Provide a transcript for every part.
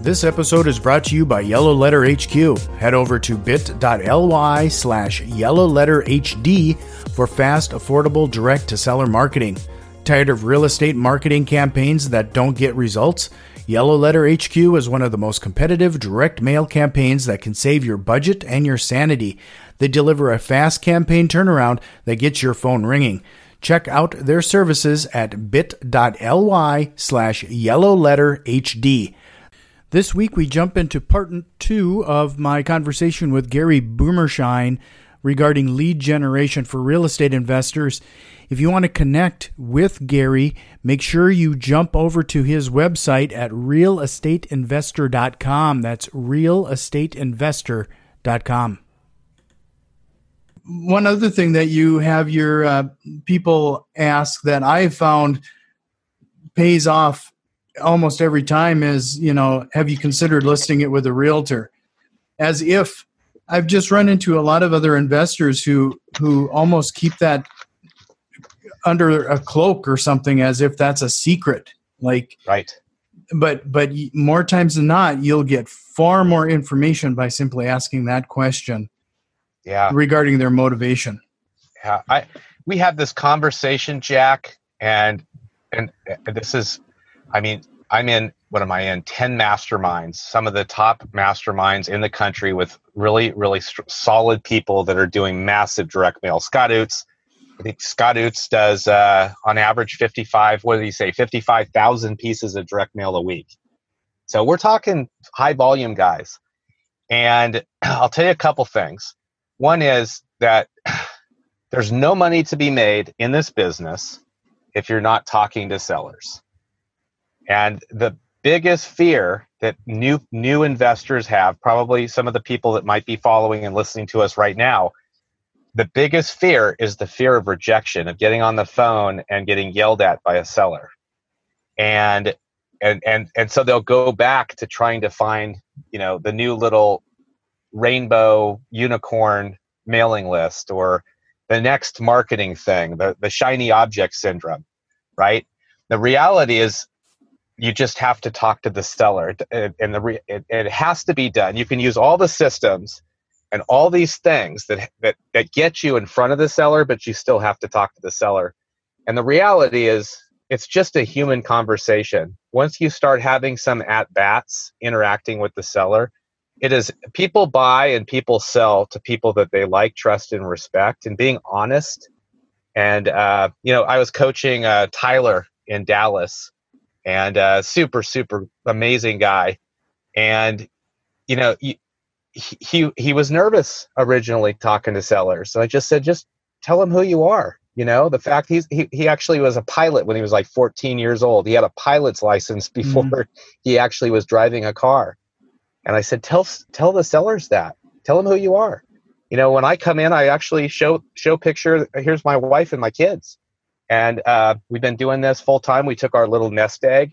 This episode is brought to you by Yellow Letter HQ. Head over to bit.ly slash yellowletterhq for fast, affordable, direct to seller marketing. Tired of real estate marketing campaigns that don't get results? Yellow Letter HQ is one of the most competitive direct mail campaigns that can save your budget and your sanity. They deliver a fast campaign turnaround that gets your phone ringing. Check out their services at bit.ly slash yellowletterhq. This week we jump into part two of my conversation with Gary Boomershine regarding lead generation for real estate investors. If you want to connect with Gary, make sure you jump over to his website at realestateinvestor.com. That's realestateinvestor.com. One other thing that you have your uh, people ask that I've found pays off almost every time is, you know, have you considered listing it with a realtor? As if I've just run into a lot of other investors who who almost keep that under a cloak or something as if that's a secret like right. But but more times than not you'll get far more information by simply asking that question yeah. regarding their motivation. Yeah i we had this conversation jack and and this is i mean i'm in what am i in 10 masterminds some of the top masterminds in the country with really really st- solid people that are doing massive direct mail scott Oots, I think Scott Oots does uh, on average 55, what did he say, 55,000 pieces of direct mail a week. So we're talking high volume guys. And I'll tell you a couple things. One is that there's no money to be made in this business if you're not talking to sellers. And the biggest fear that new new investors have, probably some of the people that might be following and listening to us right now, the biggest fear is the fear of rejection of getting on the phone and getting yelled at by a seller. And and and and so they'll go back to trying to find you know the new little rainbow unicorn mailing list or the next marketing thing the, the shiny object syndrome right? The reality is you just have to talk to the seller and the re, it, it has to be done. You can use all the systems and all these things that, that that get you in front of the seller but you still have to talk to the seller. And the reality is it's just a human conversation. Once you start having some at bats interacting with the seller it is people buy and people sell to people that they like trust and respect and being honest. And uh, you know i was coaching uh, tyler in dallas and uh, super super amazing guy and you know you, he he was nervous originally talking to sellers. So I just said, just tell him who you are. You know, the fact he's he, he actually was a pilot when he was like 14 years old. He had a pilot's license before mm-hmm. he actually was driving a car. And I said, tell tell the sellers that. Tell them who you are. You know, when I come in, I actually show show picture. Here's my wife and my kids, and uh, we've been doing this full time. We took our little nest egg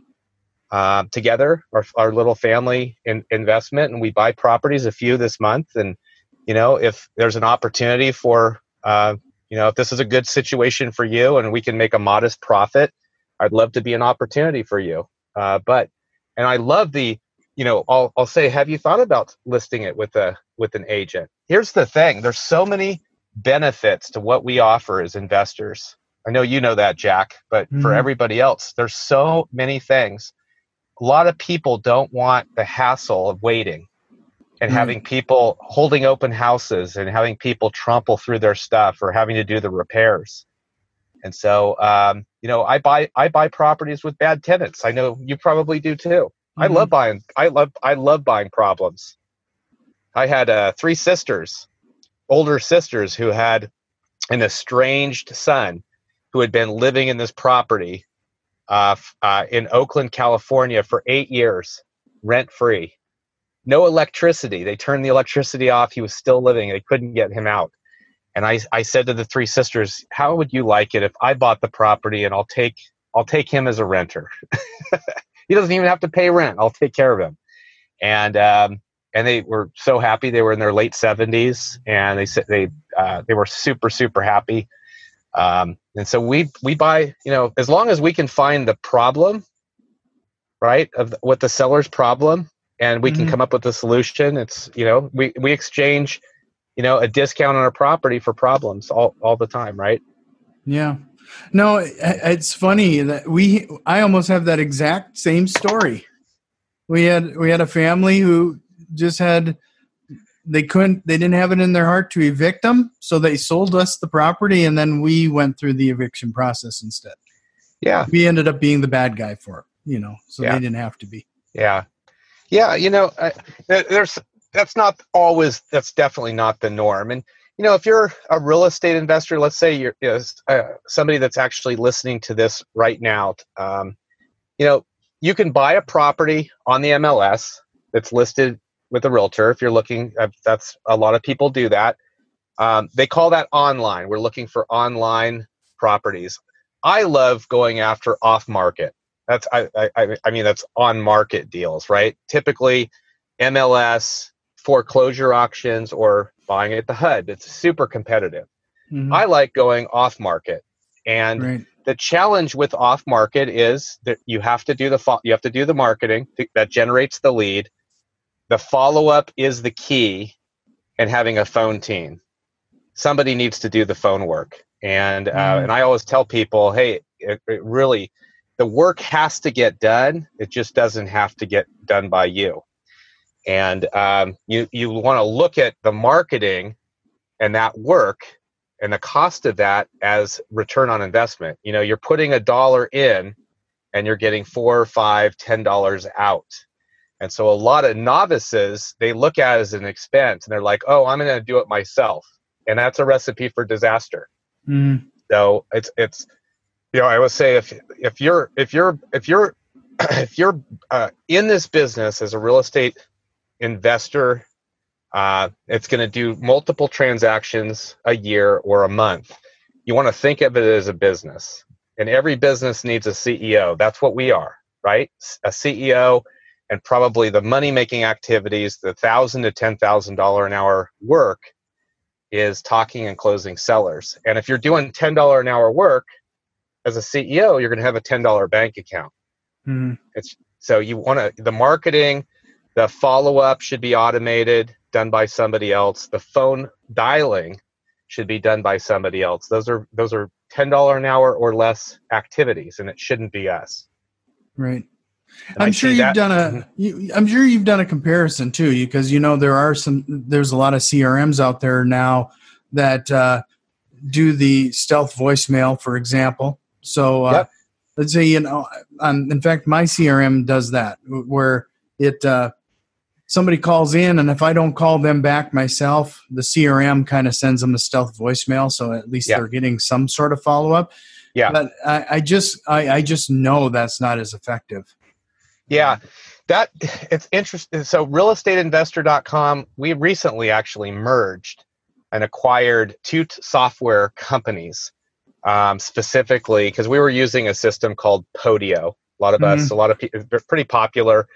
uh, together, our, our little family in, investment, and we buy properties, a few this month. And you know, if there's an opportunity for, uh, you know, if this is a good situation for you, and we can make a modest profit, I'd love to be an opportunity for you. Uh, but, and I love the, you know, I'll I'll say, have you thought about listing it with a with an agent? Here's the thing: there's so many benefits to what we offer as investors. I know you know that, Jack, but mm-hmm. for everybody else, there's so many things a lot of people don't want the hassle of waiting and mm having people holding open houses and having people trample through their stuff or having to do the repairs. And so, um, you know, I buy I buy properties with bad tenants. I know you probably do too. Mm-hmm. I love buying. I love I love buying problems. I had uh, three sisters, older sisters, who had an estranged son who had been living in this property uh, uh, in Oakland, California for eight years, rent free. no electricity. They turned the electricity off. He was still living. They couldn't get him out. And I, I said to the three sisters, "How would you like it if I bought the property and I'll take I'll take him as a renter. he doesn't even have to pay rent. I'll take care of him." And um, and they were so happy. They were in their late seventies, and they said they uh, they were super super happy. Um, and so we we buy you know as long as we can find the problem, right, of what the seller's problem, and we mm-hmm. can come up with a solution. It's you know we we exchange you know a discount on a property for problems all all the time, right? Yeah. No, it's funny that we I almost have that exact same story. We had we had a family who just had they couldn't they didn't have it in their heart to evict them, so they sold us the property and then we went through the eviction process instead. Yeah. We ended up being the bad guy for it, you know, so yeah. they didn't have to be. Yeah. Yeah, you know, I, there's that's not always that's definitely not the norm and you know if you're a real estate investor let's say you're you know, uh, somebody that's actually listening to this right now um, you know you can buy a property on the mls that's listed with a realtor if you're looking uh, that's a lot of people do that um, they call that online we're looking for online properties i love going after off market that's I, I i mean that's on market deals right typically mls foreclosure auctions or buying at the HUD. It's super competitive. Mm-hmm. I like going off market. And right. the challenge with off market is that you have to do the you have to do the marketing that generates the lead. The follow up is the key and having a phone team. Somebody needs to do the phone work. And uh, mm-hmm. and I always tell people, hey, it, it really the work has to get done. It just doesn't have to get done by you and um, you you want to look at the marketing and that work and the cost of that as return on investment you know you're putting a dollar in and you're getting four five ten dollars out and so a lot of novices they look at it as an expense and they're like oh i'm going to do it myself and that's a recipe for disaster mm. so it's it's you know i would say if if you're if you're if you're if you're uh, in this business as a real estate investor. Uh, it's going to do multiple transactions a year or a month. You want to think of it as a business, and every business needs a CEO. That's what we are, right? A CEO and probably the money making activities, the thousand to ten thousand dollar an hour work is talking and closing sellers. And if you're doing ten dollar an hour work as a CEO, you're going to have a ten dollar bank account. Mm. It's so you want to the marketing the follow up should be automated, done by somebody else. The phone dialing should be done by somebody else. Those are those are ten dollar an hour or less activities, and it shouldn't be us. Right. And I'm I sure you've that. done a. You, I'm sure you've done a comparison too, because you know there are some. There's a lot of CRMs out there now that uh, do the stealth voicemail, for example. So uh, yep. let's say you know, um, in fact, my CRM does that, where it uh, somebody calls in and if i don't call them back myself the crm kind of sends them a stealth voicemail so at least yeah. they're getting some sort of follow-up yeah but i, I just I, I just know that's not as effective yeah that it's interesting so realestateinvestor.com we recently actually merged and acquired two t- software companies um, specifically because we were using a system called podio a lot of mm-hmm. us a lot of people pretty popular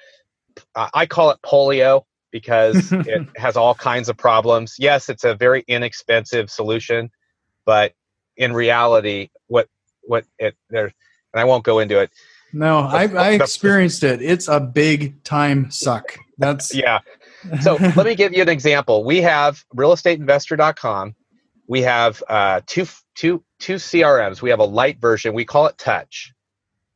I call it polio because it has all kinds of problems. Yes, it's a very inexpensive solution, but in reality, what what it there, and I won't go into it. No, I, I experienced it. It's a big time suck. That's yeah. So let me give you an example. We have realestateinvestor.com. We have uh, two two two CRMs. We have a light version. We call it Touch.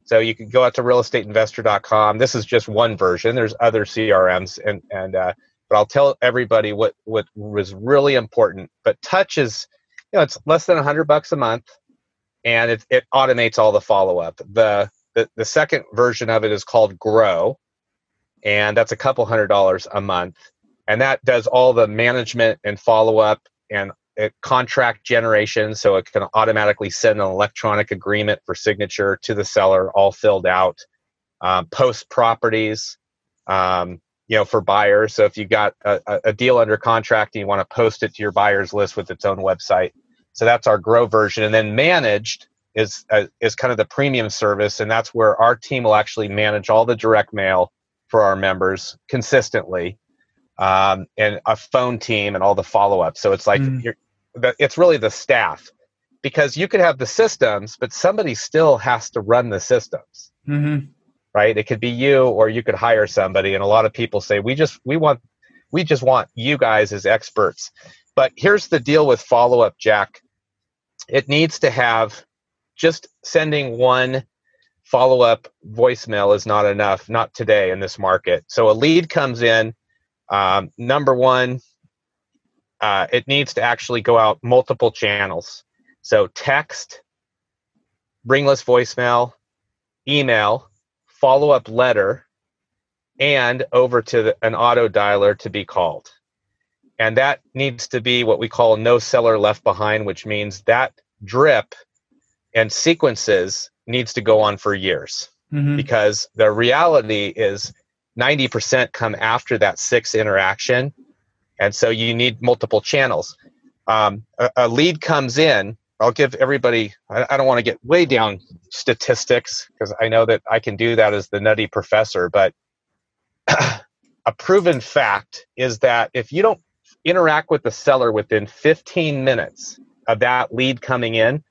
So you can go out to realestateinvestor.com. This is just one version. There's other CRMs, and and uh, but I'll tell everybody what what was really important. But Touch is, you know, it's less than hundred bucks a month, and it it automates all the follow up. The, the the second version of it is called Grow, and that's a couple hundred dollars a month, and that does all the management and follow up and contract generation, so it can automatically send an electronic agreement for signature to the seller, all filled out. Um, post properties, um, you know, for buyers. So if you got a, a deal under contract and you want to post it to your buyers list with its own website, so that's our grow version. And then managed is uh, is kind of the premium service, and that's where our team will actually manage all the direct mail for our members consistently, um, and a phone team and all the follow up. So it's like mm. you're, it's really the staff because you could have the systems, but somebody still has to run the systems. Mm-hmm. Right? It could be you, or you could hire somebody. And a lot of people say, "We just we want we just want you guys as experts." But here's the deal with follow up, Jack. It needs to have just sending one follow up voicemail is not enough, not today in this market. So a lead comes in. Um, number one, uh, it needs to actually go out multiple channels. So text, ringless voicemail, email, follow up letter, and over to the, an auto dialer to be called. And that needs to be what we call no seller left behind, which means that drip and sequences needs to go on for years mm-hmm. because the reality is 90% come after that six interaction and so you need multiple channels um, a, a, lead comes in i'll give everybody i, I don't want to get way down statistics because i know that i can do that as the nutty professor but a proven fact is that if you don't interact with the seller within 15 minutes of that lead coming in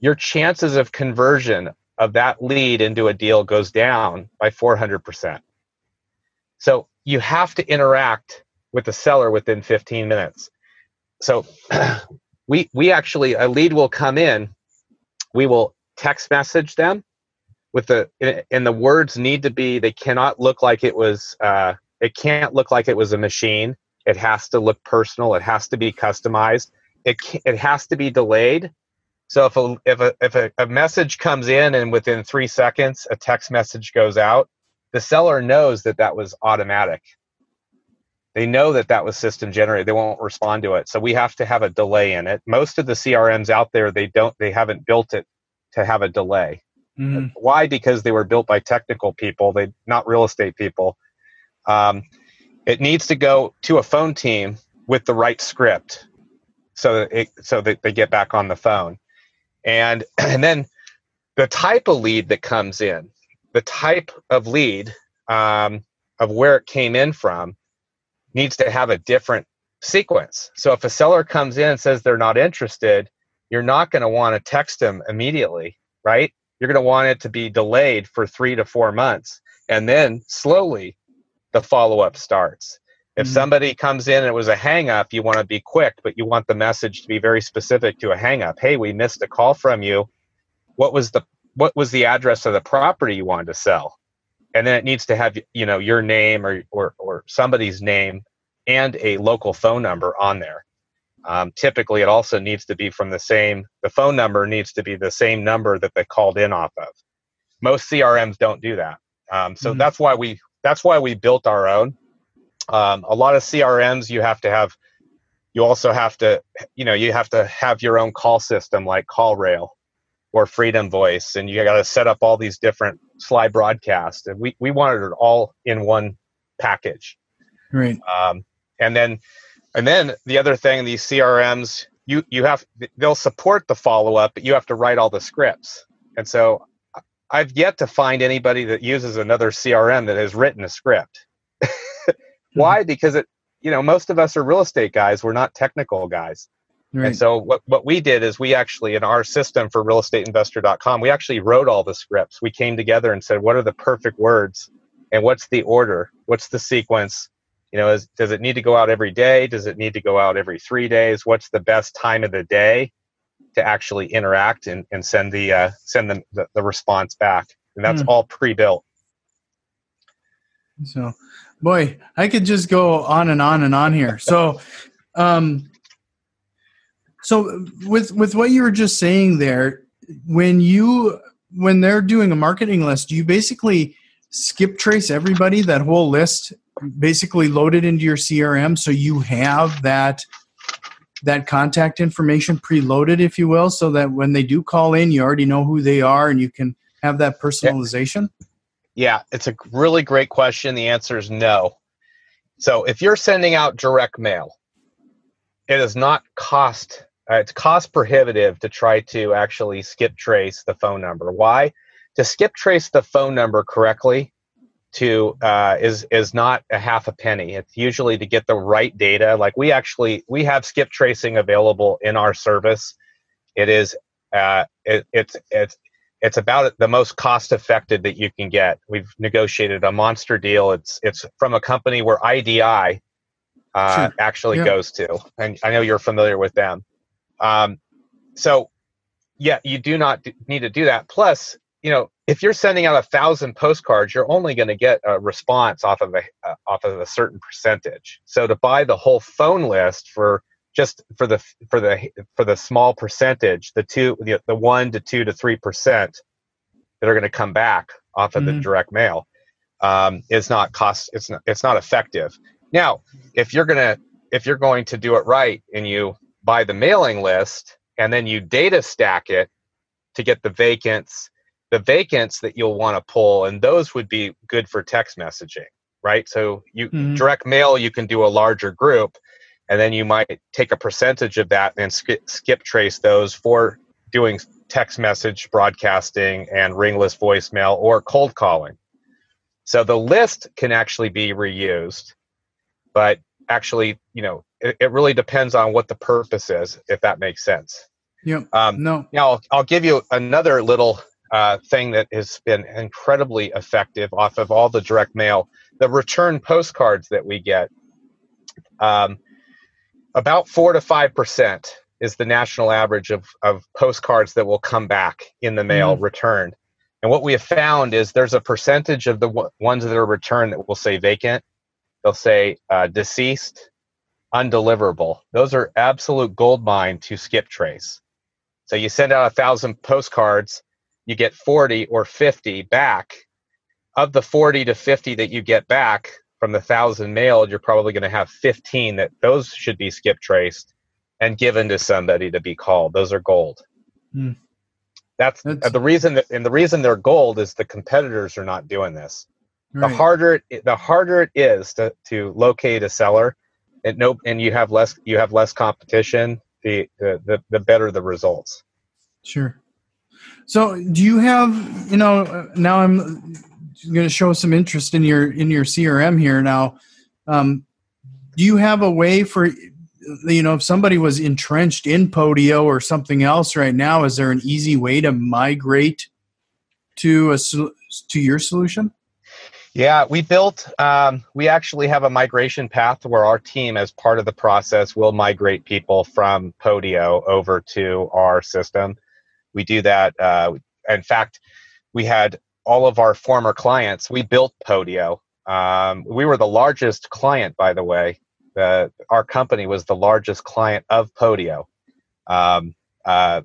your chances of conversion of that lead into a deal goes down by 400%. So you have to interact with the seller within 15 minutes. So we we actually a lead will come in, we will text message them with the and the words need to be they cannot look like it was uh, it can't look like it was a machine. It has to look personal. It has to be customized. It it has to be delayed so if a if a if a, a message comes in and within three seconds a text message goes out, the seller knows that that was automatic. They know that that was system generated. They won't respond to it. So we have to have a delay in it. Most of the CRMs out there, they don't. They haven't built it to have a delay. Mm-hmm. Why? Because they were built by technical people. They not real estate people. Um, it needs to go to a phone team with the right script, so that it, so that they get back on the phone and and then the type of lead that comes in the type of lead um, of where it came in from needs to have a different sequence. So if a seller comes in and says they're not interested you're not going to want to text them immediately right? You're going to want it to be delayed for three to four months and then slowly the follow-up starts if mm-hmm. somebody comes in and it was a hang up, you want to be quick, but you want the message to be very specific to a hang up. Hey, we missed a call from you. What was the what was the address of the property you wanted to sell? And then it needs to have you know your name or or, or somebody's name and a local phone number on there. Um, typically, it also needs to be from the same. The phone number needs to be the same number that they called in off of. Most CRMs don't do that, um, so mm-hmm. that's why we that's why we built our own um, a lot of crms you have to have you also have to you know you have to have your own call system like callrail or freedom voice and you got to set up all these different Slybroadcast and we, we wanted it all in one package. Right um, and then and then the other thing these crms you you have they'll support the follow-up but you have to write all the scripts. And so i've yet to find anybody that uses another crm that has written a script why? Mm-hmm. Because it, you know, most of us are real estate guys. We're not technical guys. Right. And so what, what we did is we actually, in our system for realestateinvestor.com, we actually wrote all the scripts. We came together and said, what are the perfect words? And what's the order? What's the sequence? You know, is, does it need to go out every day? Does it need to go out every three days? What's the best time of the day to actually interact and, and send the uh, send the, the, the response back? And that's mm. all pre-built. So boy, I could just go on and on and on here. So, um, so with with what you were just saying there, when you when they're doing a marketing list, do you basically skip trace everybody that whole list basically loaded into your CRM so you have that that contact information preloaded if you will so that when they do call in you already know who they are and you can have that personalization Yeah, it's a really great question. The answer is no. So if you're sending out direct mail, it is not cost uh, it's cost prohibitive to try to actually skip trace the phone number. Why? To skip trace the phone number correctly to uh, is is not a half a penny. It's usually to get the right data. Like we actually we have skip tracing available in our service. It is uh, it, it's it's it's about the most cost effective that you can get. We've negotiated a monster deal. It's it's from a company where IDI uh, sure. actually yeah. goes to, and I know you're familiar with them. Um, so, yeah, you do not need to do that. Plus, you know, if you're sending out a thousand postcards, you're only going to get a response off of a uh, off of a certain percentage. So to buy the whole phone list for just for the for the for the small percentage, the two the, the one to two to three percent that are going to come back off of mm-hmm. the direct mail um, is not cost. It's not it's not effective. Now, if you're gonna if you're going to do it right and you buy the mailing list and then you data stack it to get the vacants the vacants that you'll want to pull and those would be good for text messaging right so you mm-hmm. direct mail you can do a larger group and then you might take a percentage of that and skip, skip trace those for doing text message broadcasting and ringless voicemail or cold calling so the list can actually be reused but actually you know it, it really depends on what the purpose is, if that makes sense. Yeah. Um, no. Now I'll, I'll give you another little uh, thing that has been incredibly effective off of all the direct mail. The return postcards that we get, um, about four to five percent is the national average of, of postcards that will come back in the mail mm. returned. And what we have found is there's a percentage of the w- ones that are returned that will say vacant. They'll say uh, deceased, undeliverable. Those are absolute gold mine to skip trace. So you send out a thousand postcards, you get 40 or 50 back. Of the 40 to 50 that you get back from the thousand mailed, you're probably going to have 15 that those should be skip traced and given to somebody to be called. Those are gold. Hmm. That's, That's, the reason that, and the reason they're gold is the competitors are not doing this. Right. The harder it, the harder it is to, to locate a seller, and nope and you have less you have less competition the the the, the better the results sure so do you have you know now i'm going to show some interest in your in your crm here now um, do you have a way for you know if somebody was entrenched in podio or something else right now is there an easy way to migrate to a to your solution yeah, we built, um, we actually have a migration path where our team, as part of the process, will migrate people from Podio over to our system. We do that. Uh, in fact, we had all of our former clients, we built Podio. Um, we were the largest client, by the way. Uh, our company was the largest client of Podio. Um, uh,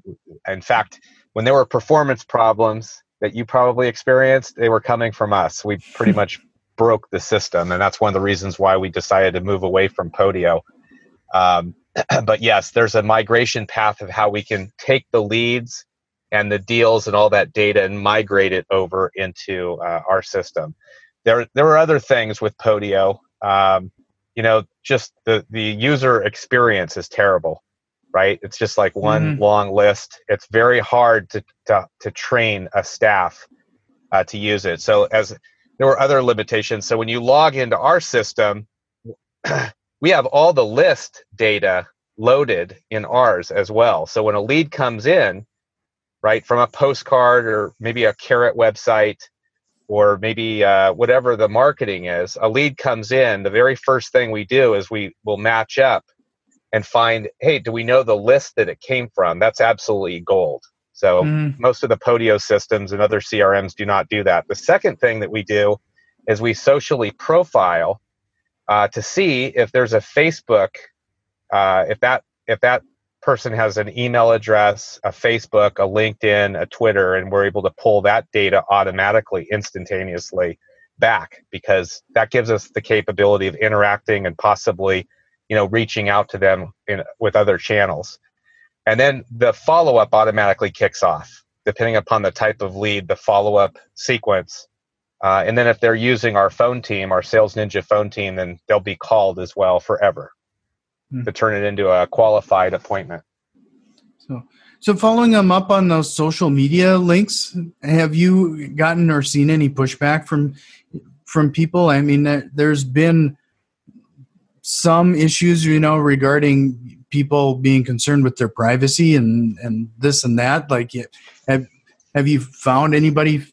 in fact, when there were performance problems, that you probably experienced, they were coming from us. We pretty much broke the system, and that's one of the reasons why we decided to move away from Podio. Um, but yes, there's a migration path of how we can take the leads and the deals and all that data and migrate it over into uh, our system. There, there are other things with Podio. Um, you know, just the the user experience is terrible right? It's just like one mm-hmm. long list. It's very hard to to, to train a staff uh, to use it. So as there were other limitations. So when you log into our system, we have all the list data loaded in ours as well. So when a lead comes in, right, from a postcard or maybe a carrot website or maybe uh, whatever the marketing is, a lead comes in. The very first thing we do is we will match up and find, hey, do we know the list that it came from? That's absolutely gold. So mm. most of the Podio systems and other CRMs do not do that. The second thing that we do is we socially profile uh, to see if there's a Facebook, uh, if that if that person has an email address, a Facebook, a LinkedIn, a Twitter, and we're able to pull that data automatically, instantaneously back because that gives us the capability of interacting and possibly you know reaching out to them in, with other channels. And then the follow-up automatically kicks off depending upon the type of lead the follow-up sequence. Uh, and then if they're using our phone team, our Sales Ninja phone team, then they'll be called as well forever hmm. to turn it into a qualified appointment. So, so following them up on those social media links, have you gotten or seen any pushback from from people? I mean, there's been some issues, you know, regarding people being concerned with their privacy and and this and that. Like, have have you found anybody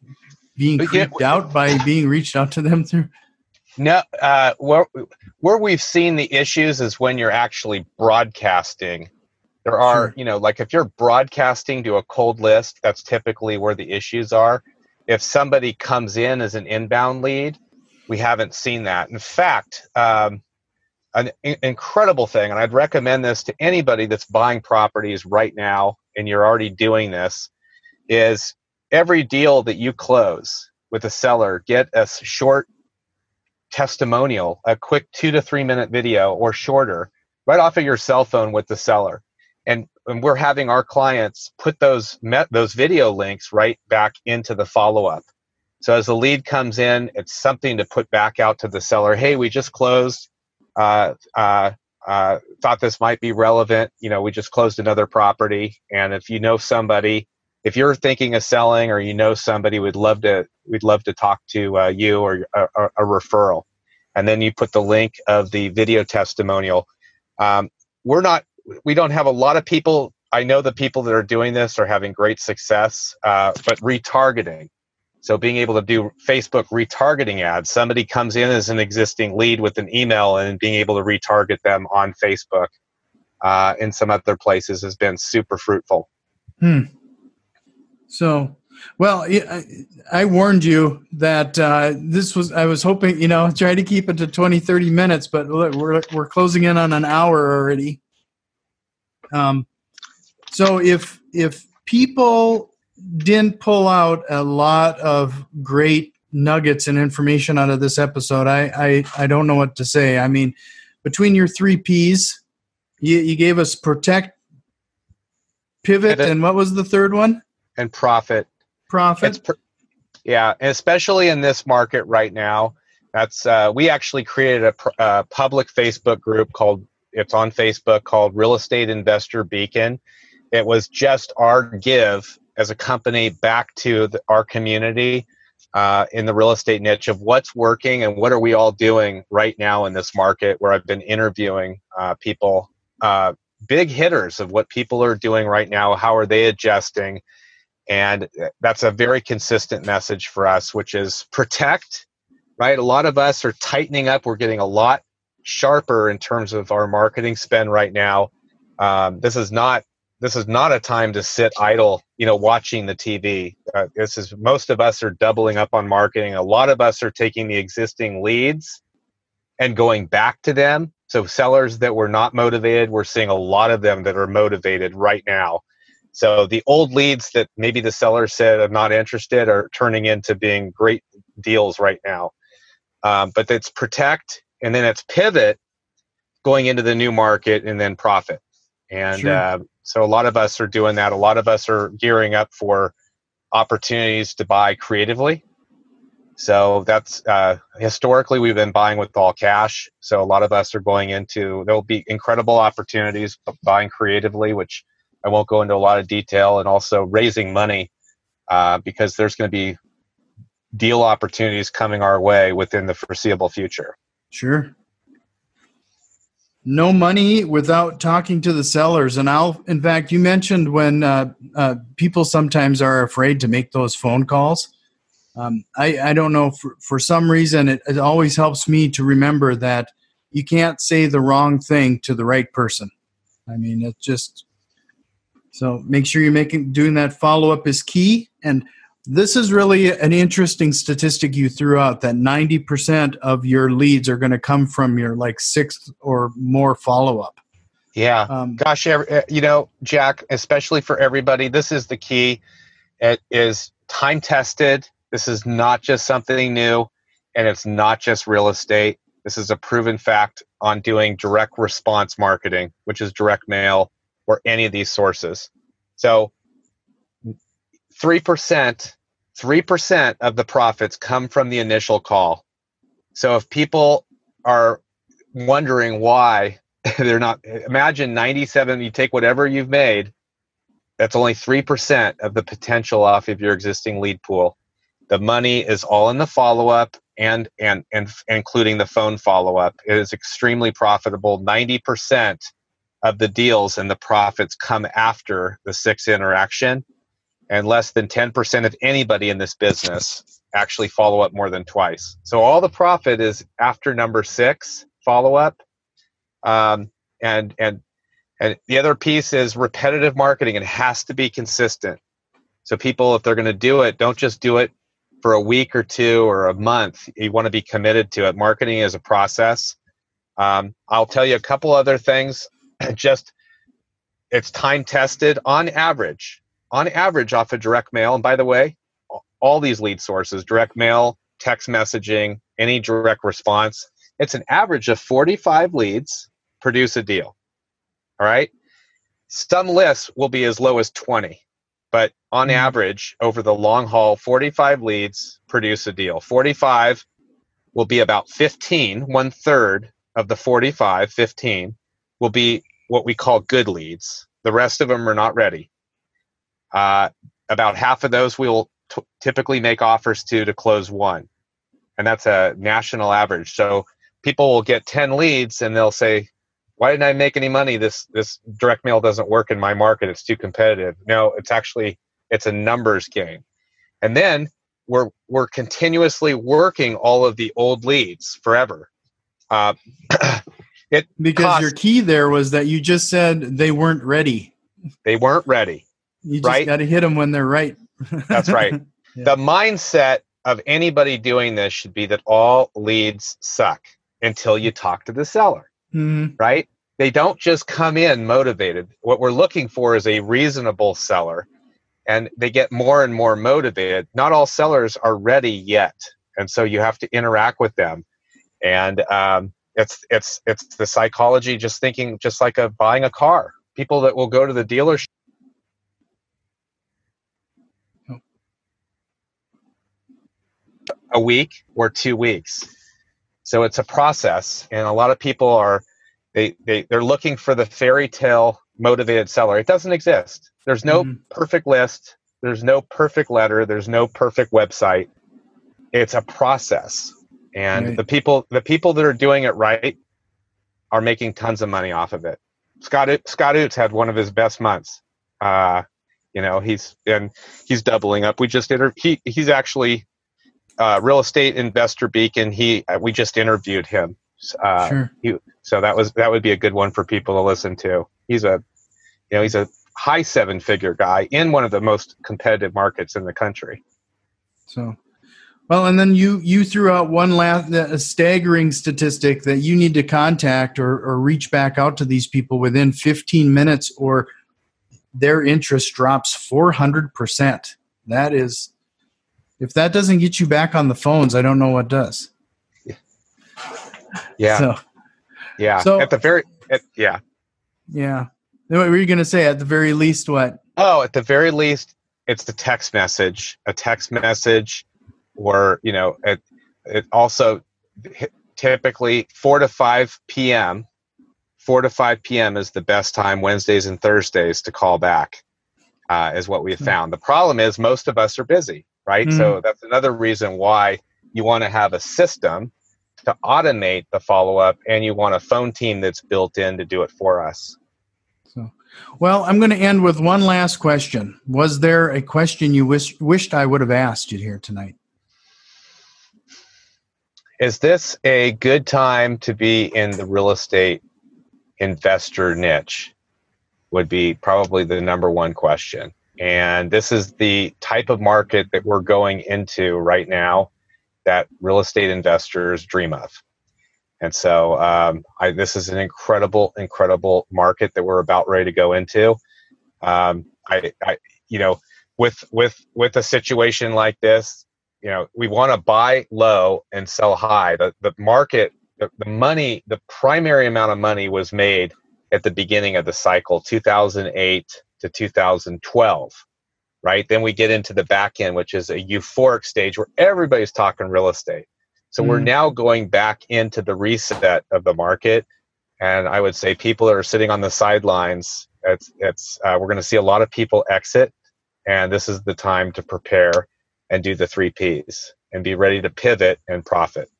being creeped yeah, out by being reached out to them through? No, uh, where where we've seen the issues is when you're actually broadcasting. There are, sure. you know, like if you're broadcasting to a cold list, that's typically where the issues are. If somebody comes in as an inbound lead, we haven't seen that. In fact, um, an incredible thing, and I'd recommend this to anybody that's buying properties right now, and you're already doing this, is every deal that you close with a seller, get a short testimonial, a quick two to three minute video or shorter, right off of your cell phone with the seller. And, and we're having our clients put those met, those video links right back into the follow up. So as the lead comes in, it's something to put back out to the seller. Hey, we just closed. Uh, uh, uh, thought this might be relevant. You know, we just closed another property, and if you know somebody if you're thinking of selling or you know somebody, we'd love to we'd love to talk to uh, you or a, a, referral. And then you put the link of the video testimonial. Um, we're not we don't have a lot of people. I know the people that are doing this are having great success, uh, but retargeting. So being able to do Facebook retargeting ads, somebody comes in as an existing lead with an email and being able to retarget them on Facebook uh, in some other places has been super fruitful. Hmm. So, well, I, I warned you that uh, this was, I was hoping, you know, try to keep it to 20, 30 minutes, but look, we're, we're closing in on an hour already. Um, so if, if people didn't pull out a lot of great nuggets and information out of this episode, I, I, I don't know what to say. I mean, between your three P's, you, you gave us protect, pivot, and what was the third one? And profit. Profit. Pr- yeah, especially in this market right now. That's uh, we actually created a, pr- public Facebook group called it's on Facebook called Real Estate Investor Beacon. It was just our give as a company back to the, our community uh, in the real estate niche of what's working and what are we all doing right now in this market where I've been interviewing uh, people, uh, big hitters of what people are doing right now, how are they adjusting, and that's a very consistent message for us, which is protect, right? A lot of us are tightening up. We're getting a lot sharper in terms of our marketing spend right now. Um, this is not this is not a time to sit idle, you know, watching the TV. Uh, this is most of us are doubling up on marketing. A lot of us are taking the existing leads and going back to them. So sellers that were not motivated, we're seeing a lot of them that are motivated right now. So the old leads that maybe the seller said I'm not interested are turning into being great deals right now. Um, but it's protect and then it's pivot going into the new market and then profit. And sure. uh, so a lot of us are doing that. A lot of us are gearing up for opportunities to buy creatively. So that's uh, historically we've been buying with all cash. So a lot of us are going into there will be incredible opportunities buying creatively, which I won't go into a lot of detail, and also raising money uh, because there's going to be deal opportunities coming our way within the foreseeable future. Sure. No money without talking to the sellers. And I'll, in fact, you mentioned when uh, uh, people sometimes are afraid to make those phone calls. Um, I, I don't know, for, for some reason, it, it always helps me to remember that you can't say the wrong thing to the right person. I mean, it's just so make sure you're making doing that follow up is key. And this is really an interesting statistic you threw out that 90% of your leads are going to come from your like sixth or more follow up. Yeah. Um, Gosh, eh, you know, Jack, especially for everybody, this is the key. It is time tested. This is not just something new, and it's not just real estate. This is a proven fact on doing direct response marketing, which is direct mail, or any of these sources. So 3% 3% of the profits come from the initial call. So if people are wondering why they're not, imagine 97, you take whatever you've made, that's only 3% of the potential off of your existing lead pool. The money is all in the follow up and, and, and including the phone follow up. It is extremely profitable. 90% of the deals and the profits come after the six interaction and less than 10% of anybody in this business actually follow up more than twice. So all the profit is after number six follow up, um, and and and the other piece is repetitive marketing. It has to be consistent. So people, if they're going to do it, don't just do it for a week or two or a month. You want to be committed to it. Marketing is a process. Um, I'll tell you a couple other things. just it's time tested on average on average off of direct mail. And by the way, all these lead sources, direct mail, text messaging, any direct response, it's an average of 45 leads produce a deal. All right. Some lists will be as low as 20, but on mm-hmm. average, over the long haul, 45 leads produce a deal. 45 will be about 15, one third of the 45, 15 will be what we call good leads. The rest of them are not ready. Uh, about half of those we'll t- typically make offers to to close one, and that's a national average. So people will get 10 leads and they'll say, "Why didn't I make any money? This this direct mail doesn't work in my market. It's too competitive." No, it's actually it's a numbers game, and then we're we're continuously working all of the old leads forever. Uh, it because costs, your key there was that you just said they weren't ready. They weren't ready. You just right? got to hit them when they're right. That's right. yeah. The mindset of anybody doing this should be that all leads suck until you talk to the seller, mm-hmm. right? They don't just come in motivated. What we're looking for is a reasonable seller, and they get more and more motivated. Not all sellers are ready yet, and so you have to interact with them. And um, it's it's it's the psychology. Just thinking, just like a buying a car. People that will go to the dealership a week or two weeks. So it's a process, and a lot of people are they, they they're looking for the fairy tale motivated seller. It doesn't exist. There's no mm-hmm. perfect list. There's no perfect letter. There's no perfect website. It's a process, and right. the people the people that are doing it right are making tons of money off of it. Scott Scott Oots had one of his best months. Uh, you know, he's and he's doubling up. We just inter- he he's actually uh, real estate investor beacon. He uh, we just interviewed him. Uh, sure. He, so that was that would be a good one for people to listen to. He's a you know he's a high seven figure guy in one of the most competitive markets in the country. So. Well, and then you you threw out one last uh, a staggering statistic that you need to contact or, or reach back out to these people within 15 minutes, or their interest drops 400 percent. That is if that doesn't get you back on the phones, I don't know what does. Yeah. So, yeah. So at the very, at, yeah. Yeah. What were you going to say? At the very least, what? Oh, at the very least, it's the text message, a text message, or you know, it, it also typically four to five p.m. Four to five p.m. is the best time Wednesdays and Thursdays to call back. Uh, is what we hmm. found. The problem is most of us are busy right? Mm-hmm. So that's another reason why you want to have a system to automate the follow up and you want a phone team that's built in to do it for us. So, well, I'm going to end with one last question. Was there a question you wish, wished I would have asked you here tonight? Is this a good time to be in the real estate investor niche? Would be probably the number one question. And this is the type of market that we're going into right now that real estate investors dream of. And so um, I, this is an incredible, incredible market that we're about ready to go into. Um, I, I, you know, with with with a situation like this, you know, we want to buy low and sell high. The the market, the, the money, the primary amount of money was made at the beginning of the cycle, 2008 to 2012, right? Then we get into the back end, which is a euphoric stage where everybody's talking real estate. So mm. we're now going back into the reset of the market. And I would say people that are sitting on the sidelines, it's, it's uh, we're going to see a lot of people exit. And this is the time to prepare and do the three P's and be ready to pivot and profit.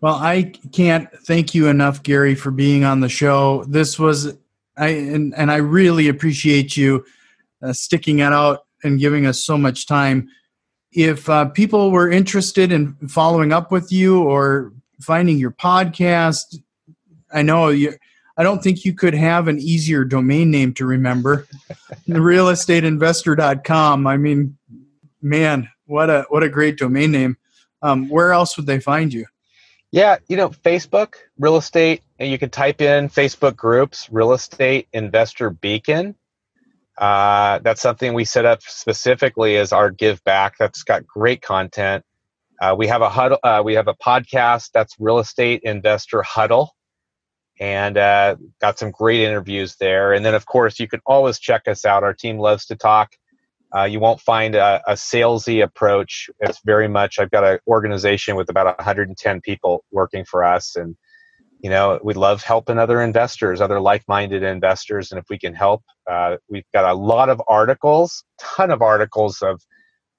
Well, I can't thank you enough, Gary, for being on the show. This was, I and, and I really appreciate you uh, sticking it out and giving us so much time. If uh, people were interested in following up with you or finding your podcast, I know you. I don't think you could have an easier domain name to remember. realestateinvestor.com. I mean, man, what a what a great domain name. Um, where else would they find you? Yeah, you know, Facebook, real estate, and you can type in Facebook groups, real estate investor beacon. Uh, that's something we set up specifically as our give back. That's got great content. Uh, we have a huddle. Uh, we have a podcast that's real estate investor huddle, and uh, got some great interviews there. And then, of course, you can always check us out. Our team loves to talk. Uh, you won't find a, a salesy approach. It's very much. I've got an organization with about 110 people working for us, and you know we love helping other investors, other like-minded investors, and if we can help, uh, we've got a lot of articles, ton of articles of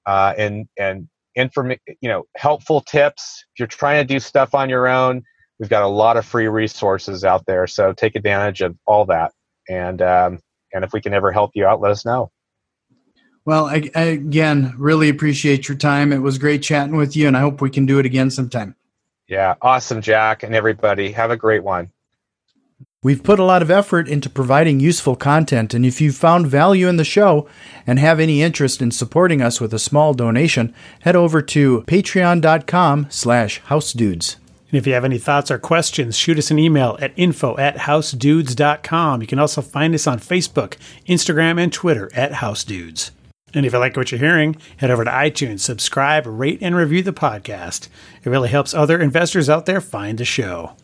uh, and and inform you know helpful tips. If you're trying to do stuff on your own, we've got a lot of free resources out there. So take advantage of all that, and um, and if we can ever help you out, let us know. Well, I, I, again, really appreciate your time. It was great chatting with you, and I hope we can do it again sometime. Yeah, awesome, Jack, and everybody. Have a great one. We've put a lot of effort into providing useful content, and if you found value in the show and have any interest in supporting us with a small donation, head over to patreon.com slash housedudes. And if you have any thoughts or questions, shoot us an email at info at housedudes.com. You can also find us on Facebook, Instagram, and Twitter at housedudes. And if you like what you're hearing, head over to iTunes, subscribe, rate, and review the podcast. It really helps other investors out there find the show.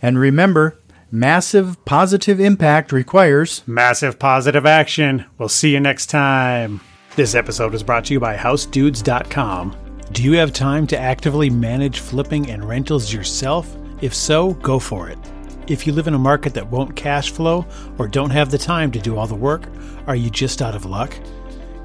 And remember, massive positive impact requires massive positive action. We'll see you next time. This episode is brought to you by HouseDudes.com. Do you have time to actively manage flipping and rentals yourself? If so, go for it. If you live in a market that won't cash flow or don't have the time to do all the work, are you just out of luck?